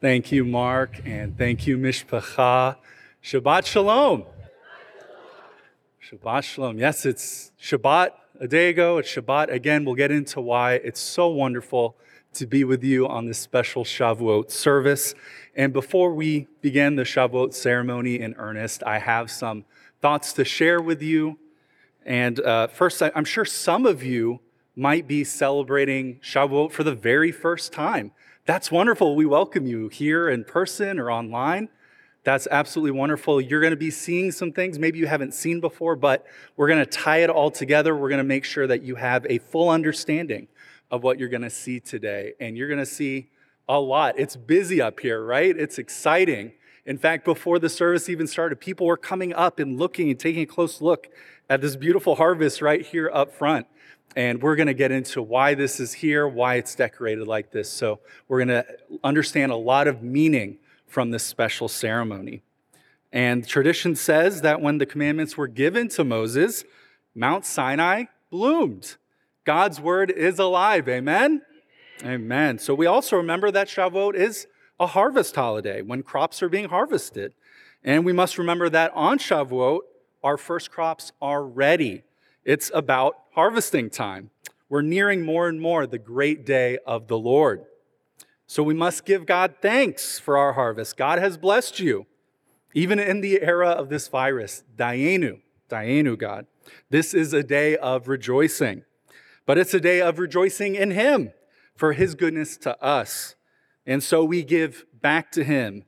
Thank you, Mark, and thank you, Mishpacha. Shabbat Shalom. Shabbat Shalom. Yes, it's Shabbat a day ago. It's Shabbat again. We'll get into why it's so wonderful to be with you on this special Shavuot service. And before we begin the Shavuot ceremony in earnest, I have some thoughts to share with you. And uh, first, I'm sure some of you might be celebrating Shavuot for the very first time. That's wonderful. We welcome you here in person or online. That's absolutely wonderful. You're going to be seeing some things maybe you haven't seen before, but we're going to tie it all together. We're going to make sure that you have a full understanding of what you're going to see today. And you're going to see a lot. It's busy up here, right? It's exciting. In fact, before the service even started, people were coming up and looking and taking a close look at this beautiful harvest right here up front. And we're going to get into why this is here, why it's decorated like this. So we're going to understand a lot of meaning from this special ceremony. And tradition says that when the commandments were given to Moses, Mount Sinai bloomed. God's word is alive. Amen? Amen. So we also remember that Shavuot is a harvest holiday when crops are being harvested. And we must remember that on Shavuot, our first crops are ready. It's about harvesting time. We're nearing more and more the great day of the Lord. So we must give God thanks for our harvest. God has blessed you, even in the era of this virus. Dayenu, Dayenu, God. This is a day of rejoicing, but it's a day of rejoicing in Him for his goodness to us. And so we give back to him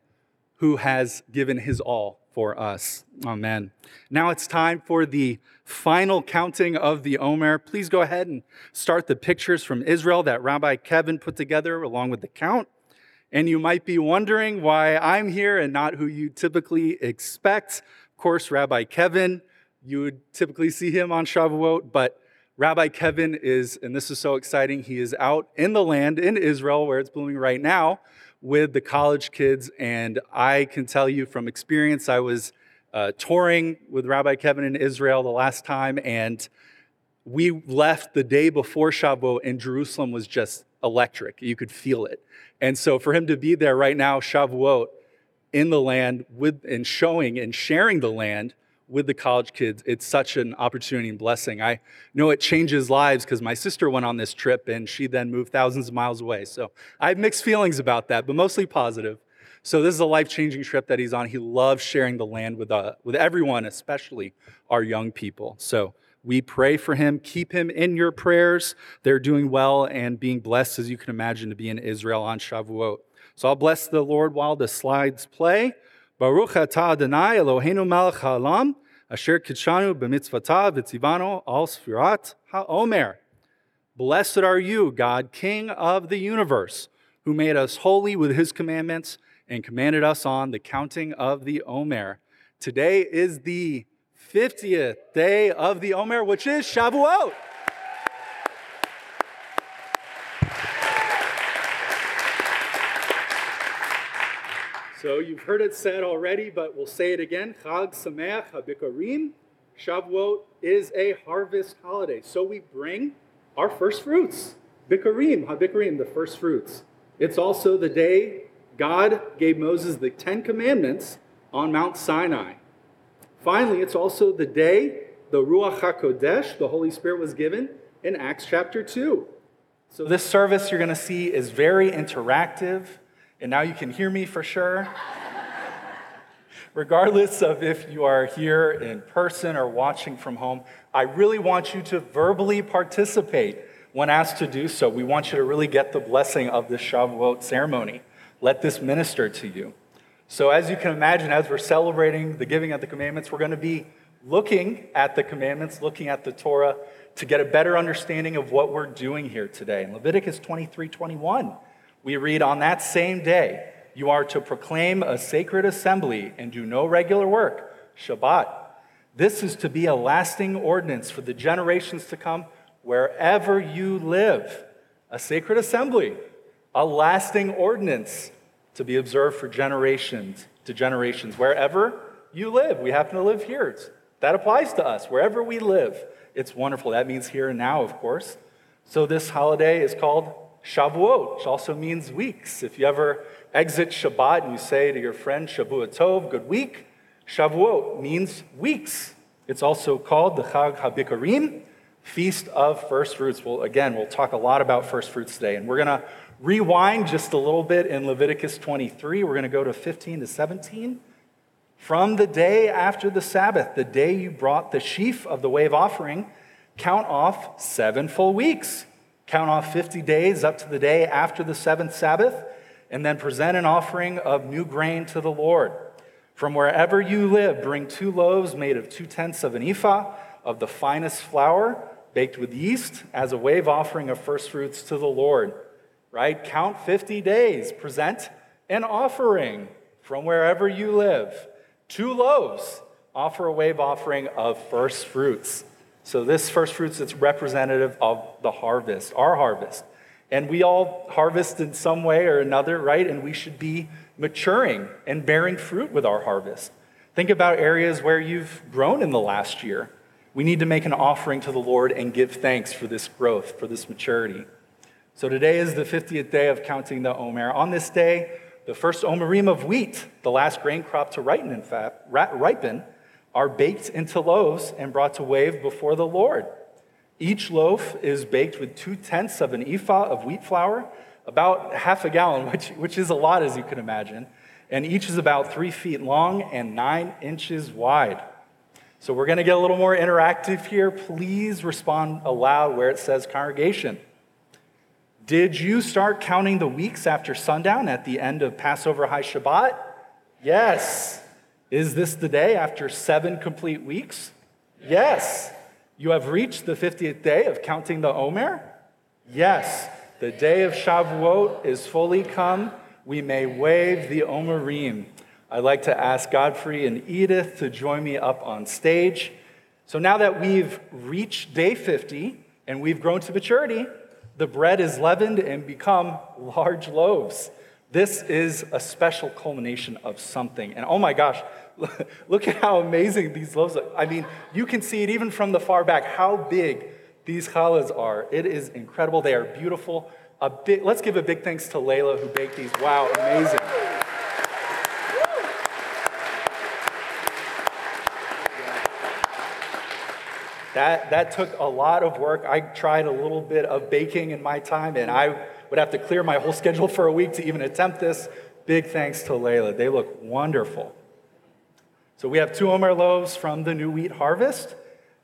who has given his all for us. Amen. Now it's time for the final counting of the Omer. Please go ahead and start the pictures from Israel that Rabbi Kevin put together along with the count. And you might be wondering why I'm here and not who you typically expect. Of course, Rabbi Kevin, you would typically see him on Shavuot, but Rabbi Kevin is, and this is so exciting, he is out in the land in Israel where it's blooming right now with the college kids. And I can tell you from experience, I was uh, touring with Rabbi Kevin in Israel the last time, and we left the day before Shavuot, and Jerusalem was just electric. You could feel it. And so for him to be there right now, Shavuot, in the land with and showing and sharing the land with the college kids, it's such an opportunity and blessing. I know it changes lives because my sister went on this trip and she then moved thousands of miles away. So I have mixed feelings about that, but mostly positive. So this is a life-changing trip that he's on. He loves sharing the land with uh, with everyone, especially our young people. So we pray for him. Keep him in your prayers. They're doing well and being blessed, as you can imagine, to be in Israel on Shavuot. So I'll bless the Lord while the slides play. Baruch atah Adonai Eloheinu melech haolam asher kidshanu b'mitzvotav v'tzivanu al sfirat ha'omer. Blessed are you, God, King of the universe, who made us holy with his commandments and commanded us on the counting of the Omer. Today is the 50th day of the Omer, which is Shavuot. So you've heard it said already, but we'll say it again. Chag Sameach HaBikurim. Shavuot is a harvest holiday. So we bring our first fruits. Bikurim, HaBikurim, the first fruits. It's also the day God gave Moses the Ten Commandments on Mount Sinai. Finally, it's also the day the Ruach HaKodesh, the Holy Spirit, was given in Acts chapter 2. So, this service you're going to see is very interactive, and now you can hear me for sure. Regardless of if you are here in person or watching from home, I really want you to verbally participate when asked to do so. We want you to really get the blessing of this Shavuot ceremony. Let this minister to you. So, as you can imagine, as we're celebrating the giving of the commandments, we're going to be looking at the commandments, looking at the Torah to get a better understanding of what we're doing here today. In Leviticus 23 21, we read, On that same day, you are to proclaim a sacred assembly and do no regular work, Shabbat. This is to be a lasting ordinance for the generations to come wherever you live. A sacred assembly, a lasting ordinance to be observed for generations to generations, wherever you live. We happen to live here. It's, that applies to us, wherever we live. It's wonderful. That means here and now, of course. So this holiday is called Shavuot, which also means weeks. If you ever exit Shabbat and you say to your friend Shavua Tov, good week, Shavuot means weeks. It's also called the Chag HaBikurim, Feast of First Fruits. Well, again, we'll talk a lot about first fruits today, and we're going to rewind just a little bit in Leviticus 23. We're going to go to 15 to 17. From the day after the Sabbath, the day you brought the sheaf of the wave offering, count off seven full weeks. Count off 50 days up to the day after the seventh Sabbath, and then present an offering of new grain to the Lord. From wherever you live, bring two loaves made of two tenths of an ephah of the finest flour, baked with yeast, as a wave offering of first fruits to the Lord. Right? Count 50 days, present an offering from wherever you live. Two loaves, offer a wave offering of first fruits. So, this first fruits is representative of the harvest, our harvest. And we all harvest in some way or another, right? And we should be maturing and bearing fruit with our harvest. Think about areas where you've grown in the last year. We need to make an offering to the Lord and give thanks for this growth, for this maturity. So today is the 50th day of counting the Omer. On this day, the first Omerim of wheat, the last grain crop to ripen, in fact, ripen, are baked into loaves and brought to wave before the Lord. Each loaf is baked with two tenths of an ephah of wheat flour, about half a gallon, which, which is a lot, as you can imagine. And each is about three feet long and nine inches wide. So we're going to get a little more interactive here. Please respond aloud where it says congregation. Did you start counting the weeks after sundown at the end of Passover High Shabbat? Yes. Is this the day after seven complete weeks? Yes. You have reached the 50th day of counting the Omer? Yes. The day of Shavuot is fully come. We may wave the Omerim. I'd like to ask Godfrey and Edith to join me up on stage. So now that we've reached day 50 and we've grown to maturity, the bread is leavened and become large loaves. This is a special culmination of something. And oh my gosh, Look at how amazing these loaves are. I mean, you can see it even from the far back, how big these challahs are. It is incredible. They are beautiful. A big, let's give a big thanks to Layla who baked these. Wow, amazing. That, that took a lot of work. I tried a little bit of baking in my time, and I would have to clear my whole schedule for a week to even attempt this. Big thanks to Layla. They look wonderful. So we have two omer loaves from the new wheat harvest.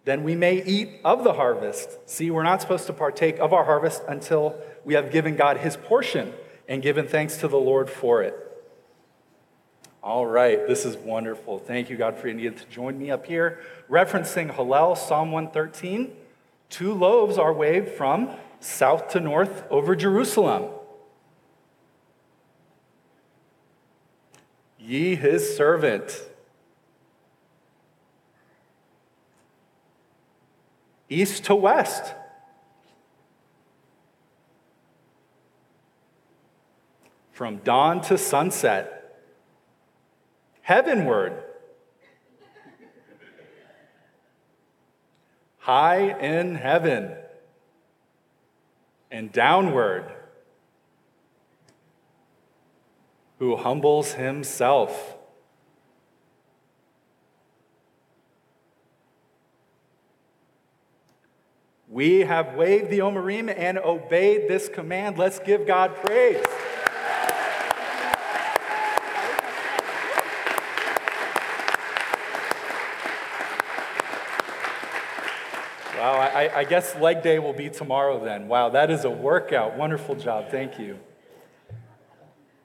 Then we may eat of the harvest. See, we're not supposed to partake of our harvest until we have given God his portion and given thanks to the Lord for it. All right, this is wonderful. Thank you, God, for you to join me up here. Referencing Hallel, Psalm 113, two loaves are waved from south to north over Jerusalem. Ye his servant. East to west. From dawn to sunset, heavenward, high in heaven, and downward, who humbles himself We have waved the Omerim and obeyed this command. Let's give God praise. Wow, I, I, guess leg day will be tomorrow then. Wow, that is a workout. Wonderful job. Thank you.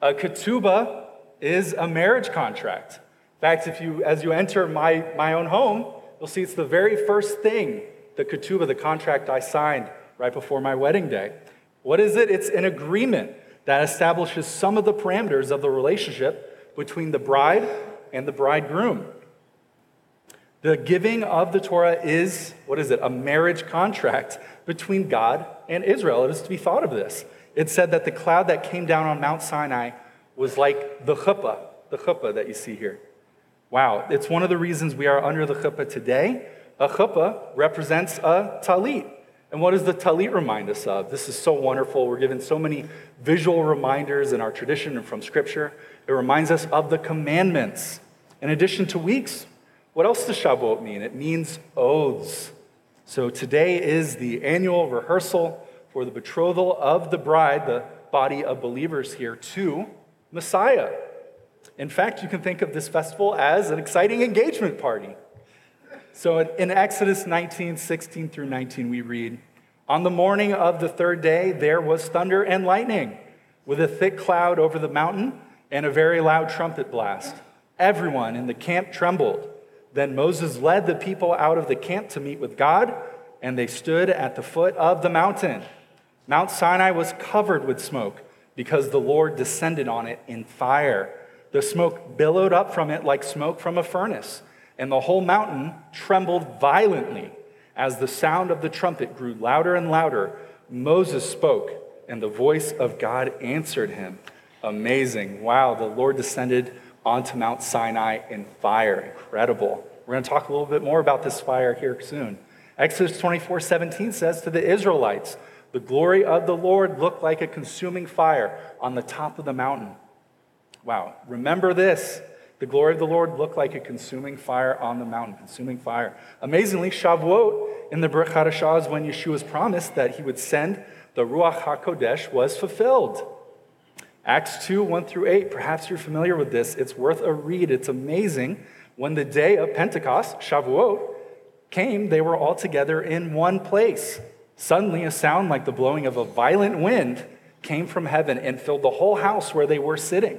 A ketubah is a marriage contract. In fact, if you, as you enter my, my own home, you'll see it's the very first thing, the ketubah, the contract I signed right before my wedding day. What is it? It's an agreement that establishes some of the parameters of the relationship between the bride and the bridegroom. The giving of the Torah is, what is it, a marriage contract between God and Israel. It is to be thought of this. It said that the cloud that came down on Mount Sinai was like the chuppah, the chuppah that you see here. Wow, it's one of the reasons we are under the chuppah today. A chuppah represents a talit. And what does the talit remind us of? This is so wonderful. We're given so many visual reminders in our tradition and from Scripture. It reminds us of the commandments. In addition to weeks, what else does Shavuot mean? It means oaths. So today is the annual rehearsal for the betrothal of the bride, the body of believers here, to Messiah. In fact, you can think of this festival as an exciting engagement party. So in Exodus 19, 16 through 19, we read, On the morning of the third day, there was thunder and lightning, with a thick cloud over the mountain and a very loud trumpet blast. Everyone in the camp trembled. Then Moses led the people out of the camp to meet with God, and they stood at the foot of the mountain. Mount Sinai was covered with smoke because the Lord descended on it in fire. The smoke billowed up from it like smoke from a furnace, and the whole mountain trembled violently. As the sound of the trumpet grew louder and louder, Moses spoke, and the voice of God answered him. Amazing. Wow, the Lord descended onto Mount Sinai in fire. Incredible. We're going to talk a little bit more about this fire here soon. Exodus 24 17 says to the Israelites, The glory of the Lord looked like a consuming fire on the top of the mountain. Wow. Remember this. The glory of the Lord looked like a consuming fire on the mountain, consuming fire. Amazingly, Shavuot in the Brit Hadashah when Yeshua's promised that he would send the Ruach HaKodesh was fulfilled. Acts 2 1 through 8, perhaps you're familiar with this. It's worth a read. It's amazing. When the day of Pentecost, Shavuot, came, they were all together in one place. Suddenly, a sound like the blowing of a violent wind came from heaven and filled the whole house where they were sitting.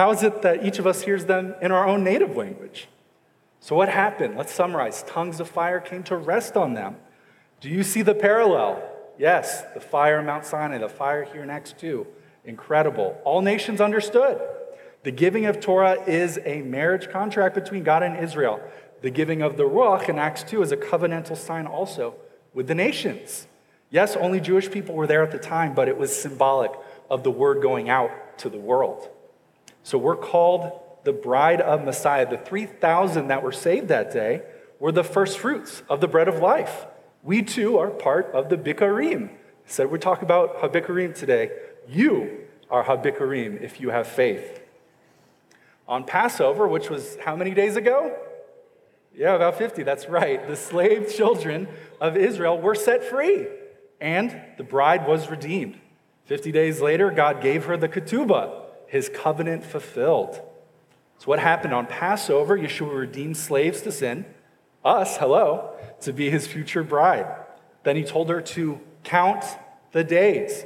How is it that each of us hears them in our own native language? So, what happened? Let's summarize. Tongues of fire came to rest on them. Do you see the parallel? Yes, the fire Mount Sinai, the fire here in Acts 2. Incredible. All nations understood. The giving of Torah is a marriage contract between God and Israel. The giving of the Ruach in Acts 2 is a covenantal sign also with the nations. Yes, only Jewish people were there at the time, but it was symbolic of the word going out to the world. So we're called the bride of Messiah. The 3,000 that were saved that day were the first fruits of the bread of life. We too are part of the Bikurim. So we talk about Habikurim today. You are Habikurim if you have faith. On Passover, which was how many days ago? Yeah, about 50, that's right. The slave children of Israel were set free, and the bride was redeemed. 50 days later, God gave her the ketubah, his covenant fulfilled. So, what happened on Passover? Yeshua redeemed slaves to sin, us, hello, to be his future bride. Then he told her to count the days.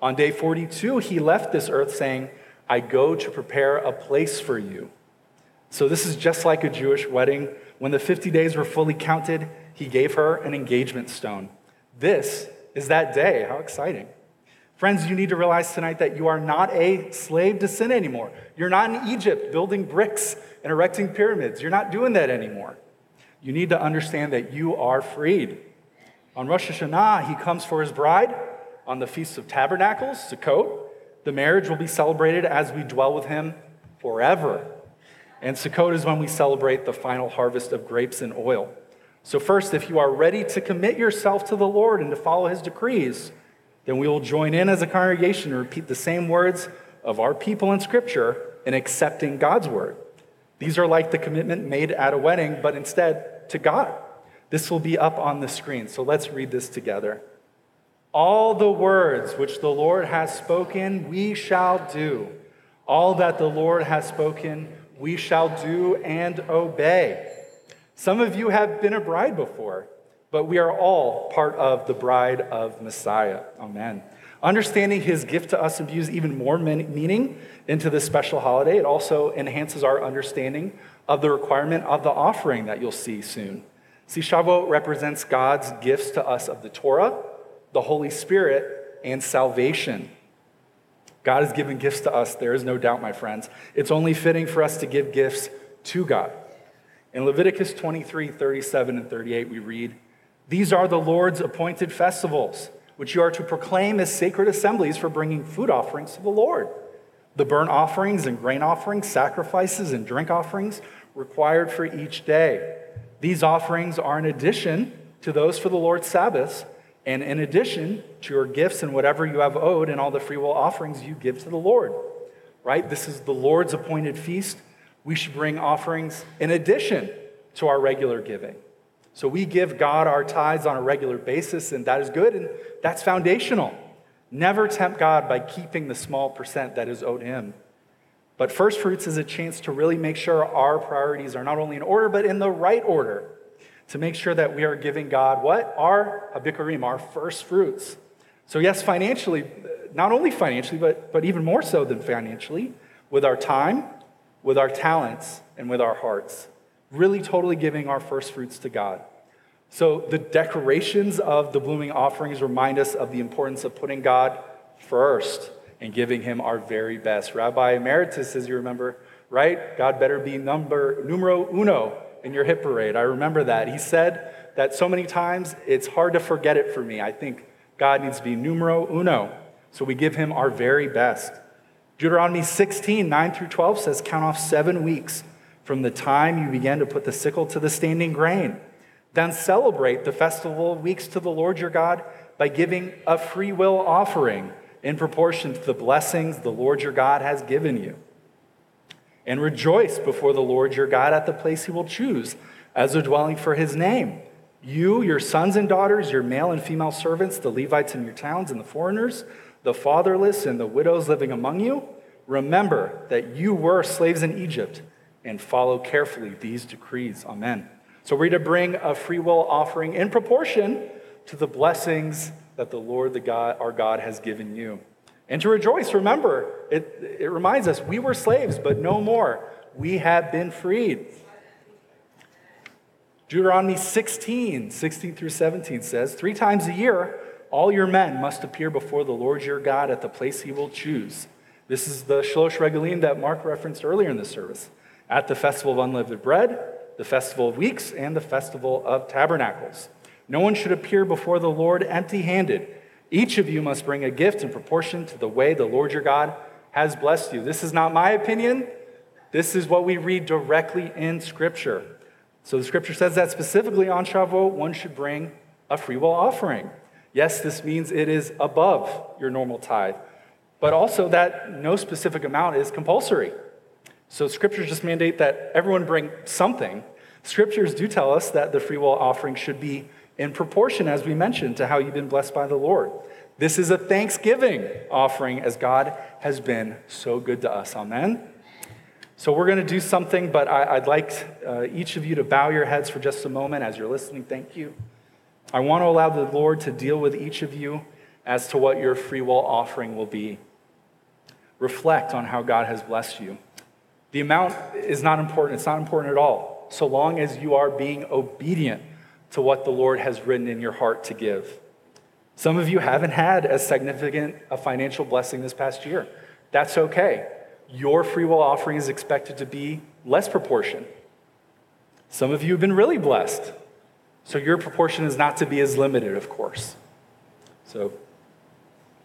On day 42, he left this earth saying, I go to prepare a place for you. So, this is just like a Jewish wedding. When the 50 days were fully counted, he gave her an engagement stone. This is that day. How exciting. Friends, you need to realize tonight that you are not a slave to sin anymore. You're not in Egypt building bricks and erecting pyramids. You're not doing that anymore. You need to understand that you are freed. On Rosh Hashanah, he comes for his bride. On the Feast of Tabernacles, Sukkot, the marriage will be celebrated as we dwell with him forever. And Sukkot is when we celebrate the final harvest of grapes and oil. So, first, if you are ready to commit yourself to the Lord and to follow his decrees, then we will join in as a congregation and repeat the same words of our people in Scripture in accepting God's word. These are like the commitment made at a wedding, but instead to God. This will be up on the screen. So let's read this together. All the words which the Lord has spoken, we shall do. All that the Lord has spoken, we shall do and obey. Some of you have been a bride before, but we are all part of the bride of Messiah. Amen. Understanding his gift to us imbues even more meaning into this special holiday. It also enhances our understanding of the requirement of the offering that you'll see soon. See, Shavuot represents God's gifts to us of the Torah, the Holy Spirit, and salvation. God has given gifts to us, there is no doubt, my friends. It's only fitting for us to give gifts to God. In Leviticus 23 37 and 38, we read, These are the Lord's appointed festivals, which you are to proclaim as sacred assemblies for bringing food offerings to the Lord. The burnt offerings and grain offerings, sacrifices and drink offerings required for each day. These offerings are in addition to those for the Lord's Sabbaths and in addition to your gifts and whatever you have owed and all the free will offerings you give to the Lord, right? This is the Lord's appointed feast. We should bring offerings in addition to our regular giving. So we give God our tithes on a regular basis, and that is good, and that's foundational. Never tempt God by keeping the small percent that is owed him. But first fruits is a chance to really make sure our priorities are not only in order, but in the right order to make sure that we are giving God what? Our habikurim, our first fruits. So, yes, financially, not only financially, but, but even more so than financially, with our time, with our talents, and with our hearts. Really, totally giving our first fruits to God. So, the decorations of the blooming offerings remind us of the importance of putting God first and giving Him our very best. Rabbi Emeritus, as you remember, right? God better be number numero uno in your hit parade. I remember that. He said that so many times, it's hard to forget it for me. I think God needs to be numero uno. So we give him our very best. Deuteronomy 16, 9 through 12 says, Count off seven weeks from the time you began to put the sickle to the standing grain. Then celebrate the festival of weeks to the Lord your God by giving a free will offering in proportion to the blessings the Lord your God has given you and rejoice before the Lord your God at the place he will choose as a dwelling for his name. You, your sons and daughters, your male and female servants, the Levites in your towns and the foreigners, the fatherless and the widows living among you, remember that you were slaves in Egypt and follow carefully these decrees. Amen. So we're to bring a free will offering in proportion to the blessings that the Lord, the God, our God, has given you. And to rejoice, remember, it, it reminds us we were slaves, but no more. We have been freed. Deuteronomy 16, 16 through 17 says, Three times a year, all your men must appear before the Lord your God at the place he will choose. This is the Shalosh Regalim that Mark referenced earlier in the service. At the festival of unleavened bread, the festival of weeks, and the festival of tabernacles. No one should appear before the Lord empty handed. Each of you must bring a gift in proportion to the way the Lord your God has blessed you. This is not my opinion. This is what we read directly in Scripture. So the Scripture says that specifically on Shavuot, one should bring a free will offering. Yes, this means it is above your normal tithe, but also that no specific amount is compulsory. So scriptures just mandate that everyone bring something. Scriptures do tell us that the free will offering should be in proportion, as we mentioned, to how you've been blessed by the Lord. This is a thanksgiving offering as God has been so good to us. Amen. So, we're going to do something, but I, would like uh, each of you to bow your heads for just a moment as you're listening. Thank you. I want to allow the Lord to deal with each of you as to what your free will offering will be. Reflect on how God has blessed you. The amount is not important, it's not important at all, so long as you are being obedient to what the Lord has written in your heart to give. Some of you haven't had as significant a financial blessing this past year. That's okay. Your free will offering is expected to be less proportion. Some of you have been really blessed. So your proportion is not to be as limited, of course. So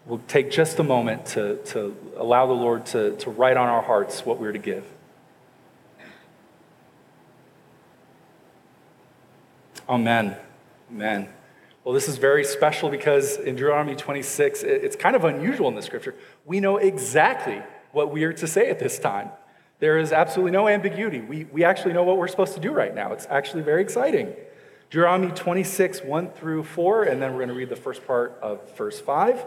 we'll take just a moment to, to allow the Lord to, to write on our hearts what we're to give. Amen. Amen. Well, this is very special because in Deuteronomy 26, it's kind of unusual in the scripture. We know exactly what we are to say at this time. There is absolutely no ambiguity. We, we actually know what we're supposed to do right now. It's actually very exciting. Deuteronomy 26, 1 through 4, and then we're going to read the first part of verse 5.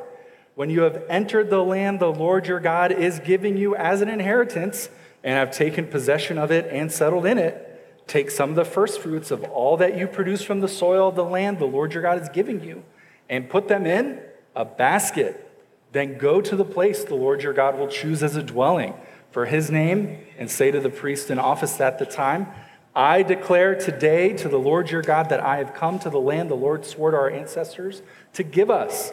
When you have entered the land the Lord your God is giving you as an inheritance, and have taken possession of it and settled in it, take some of the first fruits of all that you produce from the soil of the land the Lord your God is giving you, and put them in a basket. Then go to the place the Lord your God will choose as a dwelling for his name, and say to the priest in office at the time, I declare today to the Lord your God that I have come to the land the Lord swore to our ancestors to give us.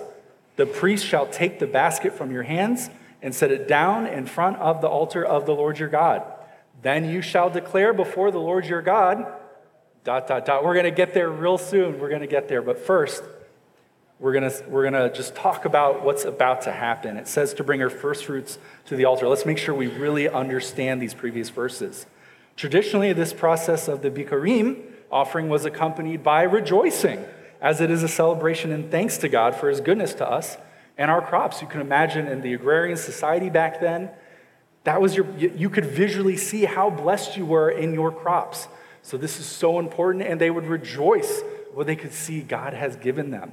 The priest shall take the basket from your hands and set it down in front of the altar of the Lord your God. Then you shall declare before the Lord your God, dot, dot, dot. We're going to get there real soon. We're going to get there. But first, we're going to we're going to just talk about what's about to happen. It says to bring her first fruits to the altar. Let's make sure we really understand these previous verses. Traditionally, this process of the Bikurim offering was accompanied by rejoicing, as it is a celebration and thanks to God for his goodness to us and our crops. You can imagine in the agrarian society back then, that was your you could visually see how blessed you were in your crops. So this is so important, and they would rejoice what they could see God has given them.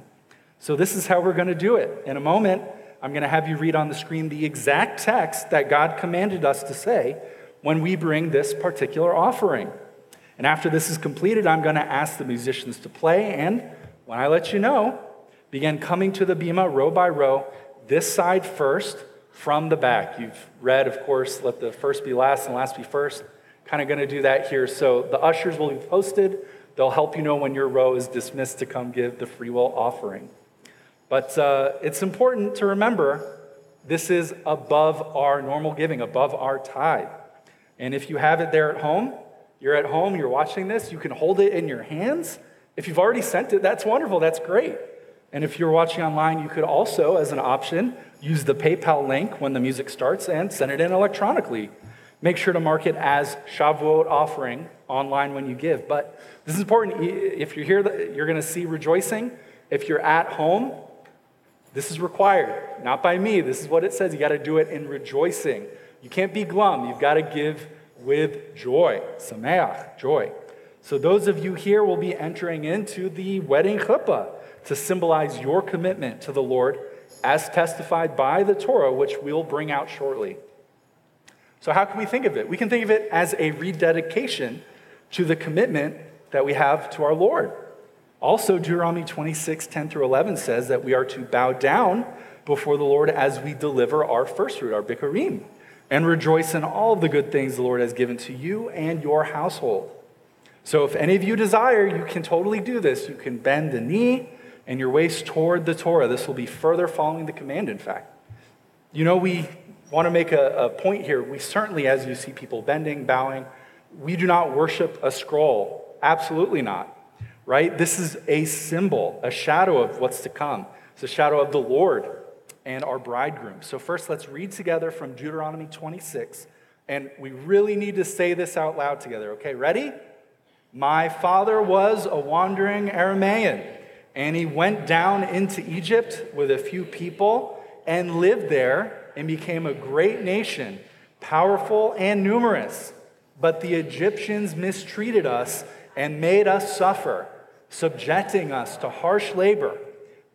So, this is how we're going to do it. In a moment, I'm going to have you read on the screen the exact text that God commanded us to say when we bring this particular offering. And after this is completed, I'm going to ask the musicians to play. And when I let you know, begin coming to the bema row by row, this side first, from the back. You've read, of course, let the first be last and last be first. Kind of going to do that here. So the ushers will be posted. They'll help you know when your row is dismissed to come give the free will offering. But uh, it's important to remember this is above our normal giving, above our tithe. And if you have it there at home, you're at home, you're watching this, you can hold it in your hands. If you've already sent it, that's wonderful, that's great. And if you're watching online, you could also, as an option, use the PayPal link when the music starts and send it in electronically. Make sure to mark it as Shavuot offering online when you give. But this is important. If you're here, you're going to see rejoicing. If you're at home, this is required, not by me. This is what it says. You got to do it in rejoicing. You can't be glum. You've got to give with joy. Sameach, joy. So those of you here will be entering into the wedding chuppah to symbolize your commitment to the Lord as testified by the Torah, which we'll bring out shortly. So, how can we think of it? We can think of it as a rededication to the commitment that we have to our Lord. Also, Deuteronomy 26, 10 through 11 says that we are to bow down before the Lord as we deliver our first fruit, our bikurim, and rejoice in all the good things the Lord has given to you and your household. So, if any of you desire, you can totally do this. You can bend the knee and your waist toward the Torah. This will be further following the command, in fact. You know, we want to make a, a point here. We certainly, as you see people bending, bowing, we do not worship a scroll. Absolutely not right? This is a symbol, a shadow of what's to come. It's a shadow of the Lord and our bridegroom. So, first, let's read together from Deuteronomy 26. And we really need to say this out loud together, okay? Ready? My father was a wandering Aramaean, and he went down into Egypt with a few people and lived there and became a great nation, powerful and numerous. But the Egyptians mistreated us and made us suffer subjecting us to harsh labor.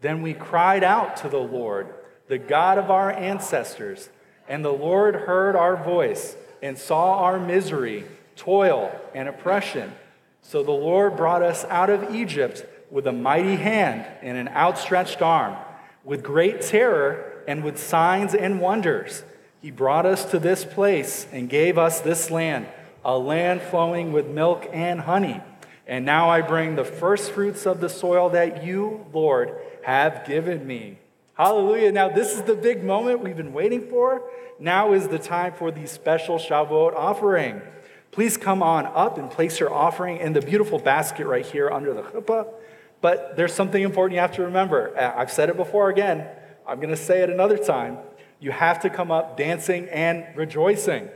Then we cried out to the Lord, the God of our ancestors, and the Lord heard our voice and saw our misery, toil, and oppression. So the Lord brought us out of Egypt with a mighty hand and an outstretched arm, with great terror and with signs and wonders. He brought us to this place and gave us this land, a land flowing with milk and honey. And now I bring the first fruits of the soil that you, Lord, have given me. Hallelujah. Now, this is the big moment we've been waiting for. Now is the time for the special Shavuot offering. please come on up and place your offering in the beautiful basket right here under the chuppah. But there's something important you have to remember. Uh, I've said it before again. I'm going to say it another time. You have to come up dancing and rejoicing.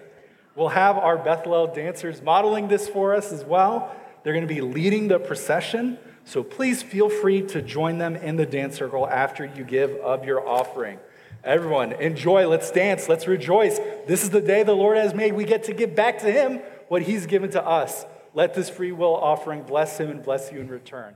We'll have our Bethel dancers modeling this for us as well. They're going to be leading the procession. So please feel free to join them in the dance circle after you give of your offering. Everyone, enjoy. Let's dance. Let's rejoice. This is the day the Lord has made. We get to give back to Him what He's given to us. Let this free will offering bless Him and bless you in return.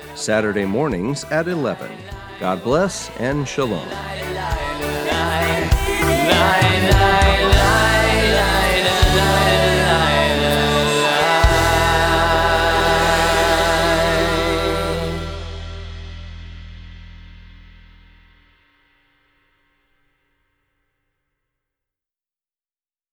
Saturday mornings at 11. God bless and shalom.